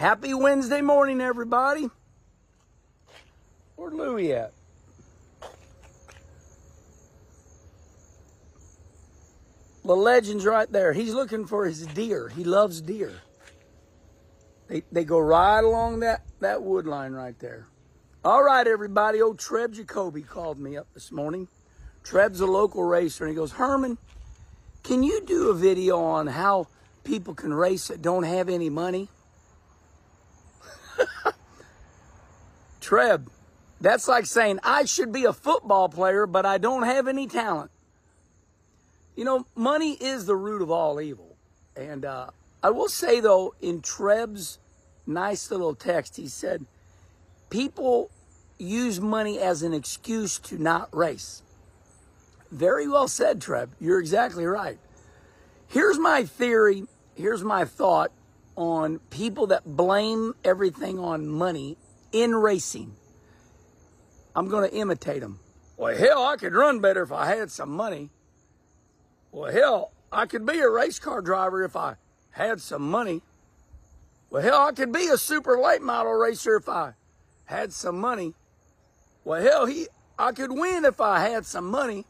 Happy Wednesday morning, everybody. Where's Louie at? The legend's right there. He's looking for his deer. He loves deer. They, they go right along that, that wood line right there. All right, everybody. Old Treb Jacoby called me up this morning. Treb's a local racer, and he goes, Herman, can you do a video on how people can race that don't have any money? Treb, that's like saying I should be a football player, but I don't have any talent. You know, money is the root of all evil. And uh, I will say, though, in Treb's nice little text, he said, people use money as an excuse to not race. Very well said, Treb. You're exactly right. Here's my theory. Here's my thought on people that blame everything on money in racing. I'm going to imitate them. Well, hell, I could run better if I had some money. Well, hell, I could be a race car driver if I had some money. Well, hell, I could be a super late model racer if I had some money. Well, hell, he, I could win if I had some money.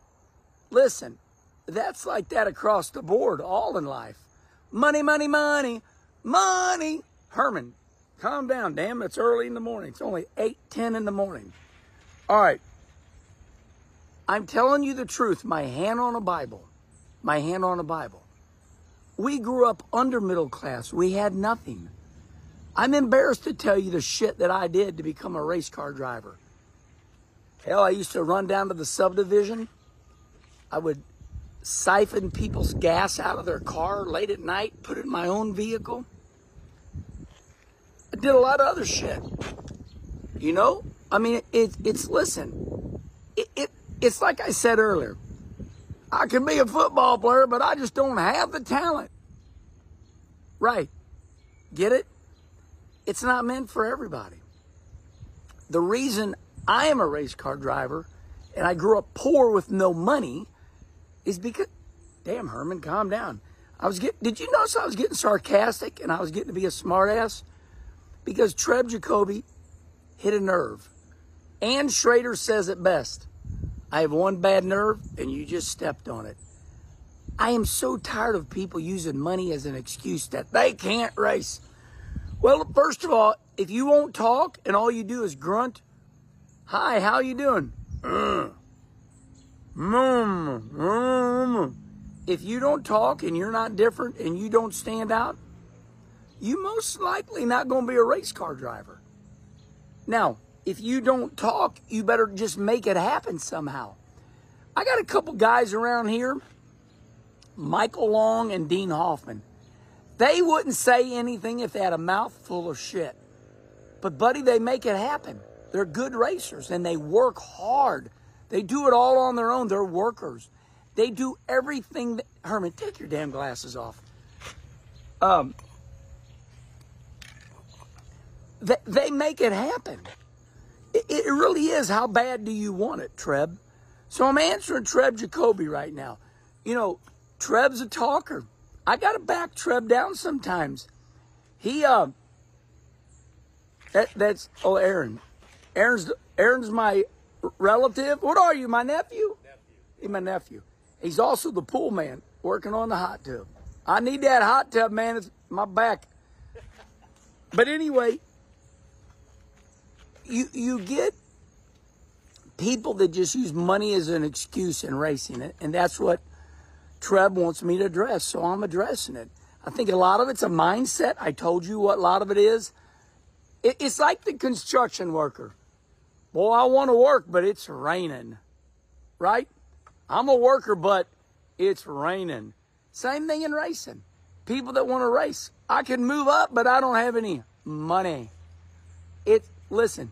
Listen, that's like that across the board, all in life. Money, money, money, money. Herman, calm down, damn. It's early in the morning. It's only 8, 10 in the morning. All right. I'm telling you the truth. My hand on a Bible. My hand on a Bible. We grew up under middle class. We had nothing. I'm embarrassed to tell you the shit that I did to become a race car driver. Hell, I used to run down to the subdivision. I would siphon people's gas out of their car late at night, put it in my own vehicle. Did a lot of other shit. You know? I mean, it, it's, listen, it, it, it's like I said earlier. I can be a football player, but I just don't have the talent. Right. Get it? It's not meant for everybody. The reason I am a race car driver and I grew up poor with no money is because, damn, Herman, calm down. I was getting, did you notice I was getting sarcastic and I was getting to be a smartass? Because Treb Jacoby hit a nerve. And Schrader says it best. I have one bad nerve and you just stepped on it. I am so tired of people using money as an excuse that they can't race. Well, first of all, if you won't talk and all you do is grunt, hi, how you doing? Uh, mm, mm. If you don't talk and you're not different and you don't stand out, you most likely not going to be a race car driver. Now, if you don't talk, you better just make it happen somehow. I got a couple guys around here, Michael Long and Dean Hoffman. They wouldn't say anything if they had a mouthful of shit. But, buddy, they make it happen. They're good racers and they work hard. They do it all on their own. They're workers. They do everything. That, Herman, take your damn glasses off. Um, they, they make it happen. It, it really is. How bad do you want it, Treb? So I'm answering Treb Jacoby right now. You know, Treb's a talker. I got to back Treb down sometimes. He, uh, that, that's, oh, Aaron. Aaron's, Aaron's my relative. What are you, my nephew? Nephew. He's my nephew. He's also the pool man working on the hot tub. I need that hot tub, man. It's my back. But anyway, you you get people that just use money as an excuse in racing it, and that's what Treb wants me to address. So I'm addressing it. I think a lot of it's a mindset. I told you what a lot of it is. It, it's like the construction worker. Boy, I want to work, but it's raining. Right? I'm a worker, but it's raining. Same thing in racing. People that want to race. I can move up, but I don't have any money. It listen,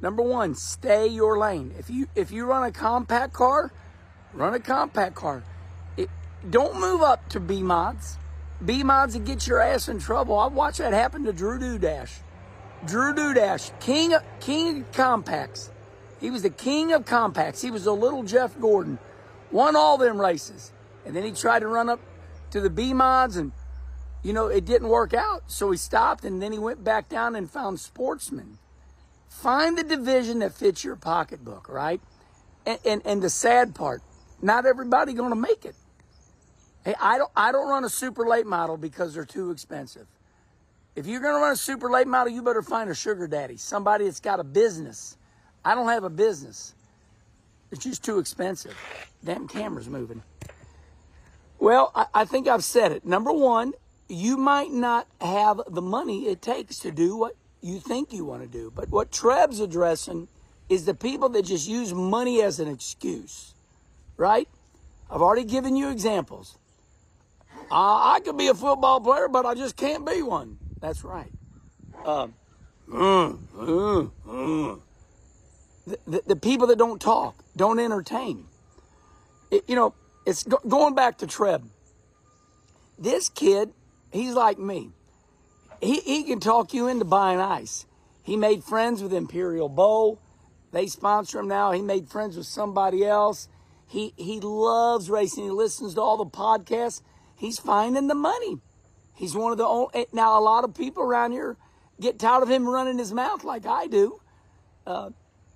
number one, stay your lane. If you if you run a compact car, run a compact car. It, don't move up to B mods. B mods and get your ass in trouble. I watched that happen to Drew Dudash. Drew Dudash, king of, king of compacts. He was the king of compacts. He was the little Jeff Gordon. Won all them races. And then he tried to run up to the B mods and you know, it didn't work out. So he stopped and then he went back down and found sportsman. Find the division that fits your pocketbook, right? And, and, and the sad part, not everybody going to make it. Hey, I don't, I don't run a super late model because they're too expensive. If you're going to run a super late model, you better find a sugar daddy, somebody that's got a business. I don't have a business. It's just too expensive. Damn camera's moving. Well, I, I think I've said it. Number one, you might not have the money it takes to do what you think you want to do. But what Treb's addressing is the people that just use money as an excuse, right? I've already given you examples. Uh, I could be a football player, but I just can't be one. That's right. Uh, uh. The, the, the, people that don't talk, don't entertain. It, you know, it's go, going back to Treb. This kid, he's like me. He, he can talk you into buying ice. He made friends with Imperial Bowl. They sponsor him now. He made friends with somebody else. He he loves racing. He listens to all the podcasts. He's finding the money. He's one of the only. Eh, now, a lot of people around here get tired of him running his mouth like I do. Uh,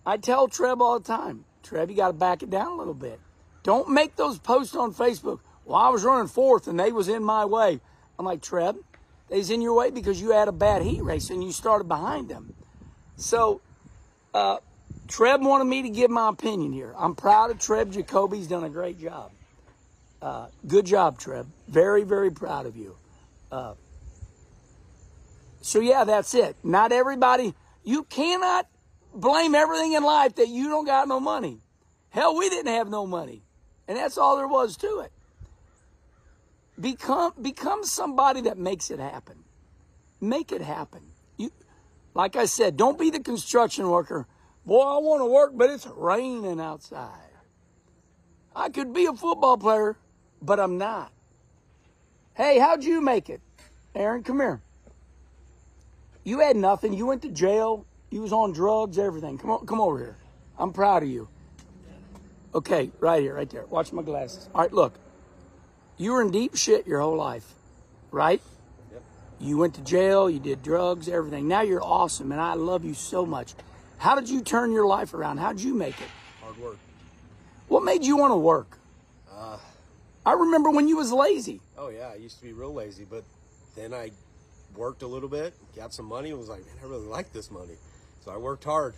I tell Treb all the time, Treb, you got to back it down a little bit. Don't make those posts on Facebook. Well, I was running fourth and they was in my way. I'm like, Treb, they's in your way because you had a bad heat race and you started behind them. So, uh, Treb wanted me to give my opinion here. I'm proud of Treb Jacoby's done a great job. Uh, good job, Treb. Very, very proud of you. Uh, so, yeah, that's it. Not everybody, you cannot blame everything in life that you don't got no money. Hell, we didn't have no money. And that's all there was to it. Become, become somebody that makes it happen. Make it happen. You, like I said, don't be the construction worker. Boy, I want to work, but it's raining outside. I could be a football player, but I'm not. Hey, how'd you make it? Aaron, come here. You had nothing. You went to jail. You was on drugs, everything. Come on, come over here. I'm proud of you. Okay, right here, right there. Watch my glasses. All right, look. You were in deep shit your whole life, right? Yep. You went to jail, you did drugs, everything. Now you're awesome, and I love you so much. How did you turn your life around? How did you make it? Hard work. What made you want to work? Uh, I remember when you was lazy. Oh yeah, I used to be real lazy, but then I worked a little bit, got some money, and was like, man, I really like this money. So I worked hard.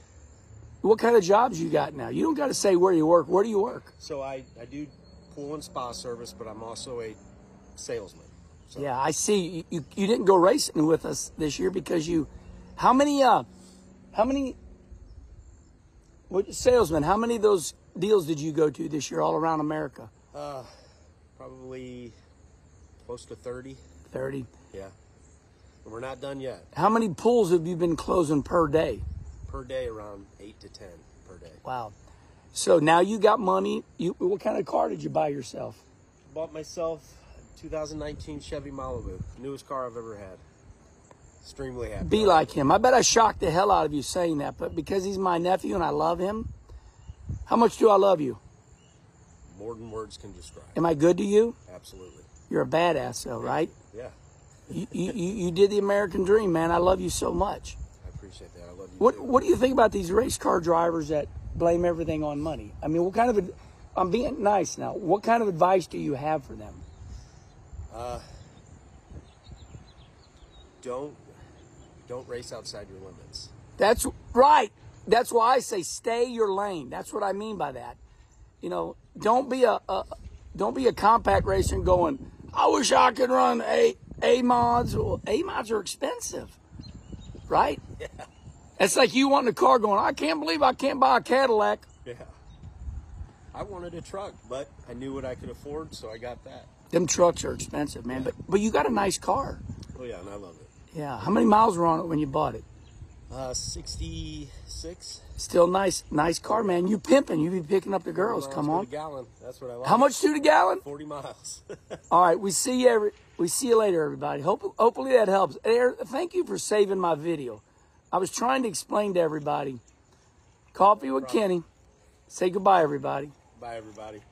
What kind of jobs you got now? You don't got to say where you work. Where do you work? So I, I do pool and spa service, but I'm also a salesman. So. Yeah, I see. You, you didn't go racing with us this year because you. How many? Uh, how many? What salesman? How many of those deals did you go to this year all around America? Uh, probably close to thirty. Thirty. Yeah. And we're not done yet. How many pools have you been closing per day? Per day, around eight to ten per day. Wow. So now you got money. You what kind of car did you buy yourself? Bought myself 2019 Chevy Malibu, newest car I've ever had. Extremely happy. Be like him. I bet I shocked the hell out of you saying that, but because he's my nephew and I love him, how much do I love you? More than words can describe. Am I good to you? Absolutely. You're a badass, though, right? Yeah. you, you, you did the American dream, man. I love you so much. I appreciate that. I love you. What too. What do you think about these race car drivers that blame everything on money. I mean, what kind of, I'm being nice now. What kind of advice do you have for them? Uh, don't, don't race outside your limits. That's right. That's why I say stay your lane. That's what I mean by that. You know, don't be a, a don't be a compact racer going, I wish I could run a A mods. Well, A mods are expensive, right? Yeah. It's like you wanting a car going, I can't believe I can't buy a Cadillac. Yeah. I wanted a truck, but I knew what I could afford, so I got that. Them trucks are expensive, man. Yeah. But but you got a nice car. Oh yeah, and I love it. Yeah. How many miles were on it when you bought it? Uh, sixty-six. Still nice, nice car, man. You pimping? You be picking up the girls? Come on. gallon. That's what I like. How much to the gallon? Forty miles. All right. We see you every. We see you later, everybody. Hope, hopefully that helps. Thank you for saving my video. I was trying to explain to everybody. Coffee with Kenny. Say goodbye, everybody. Bye, everybody.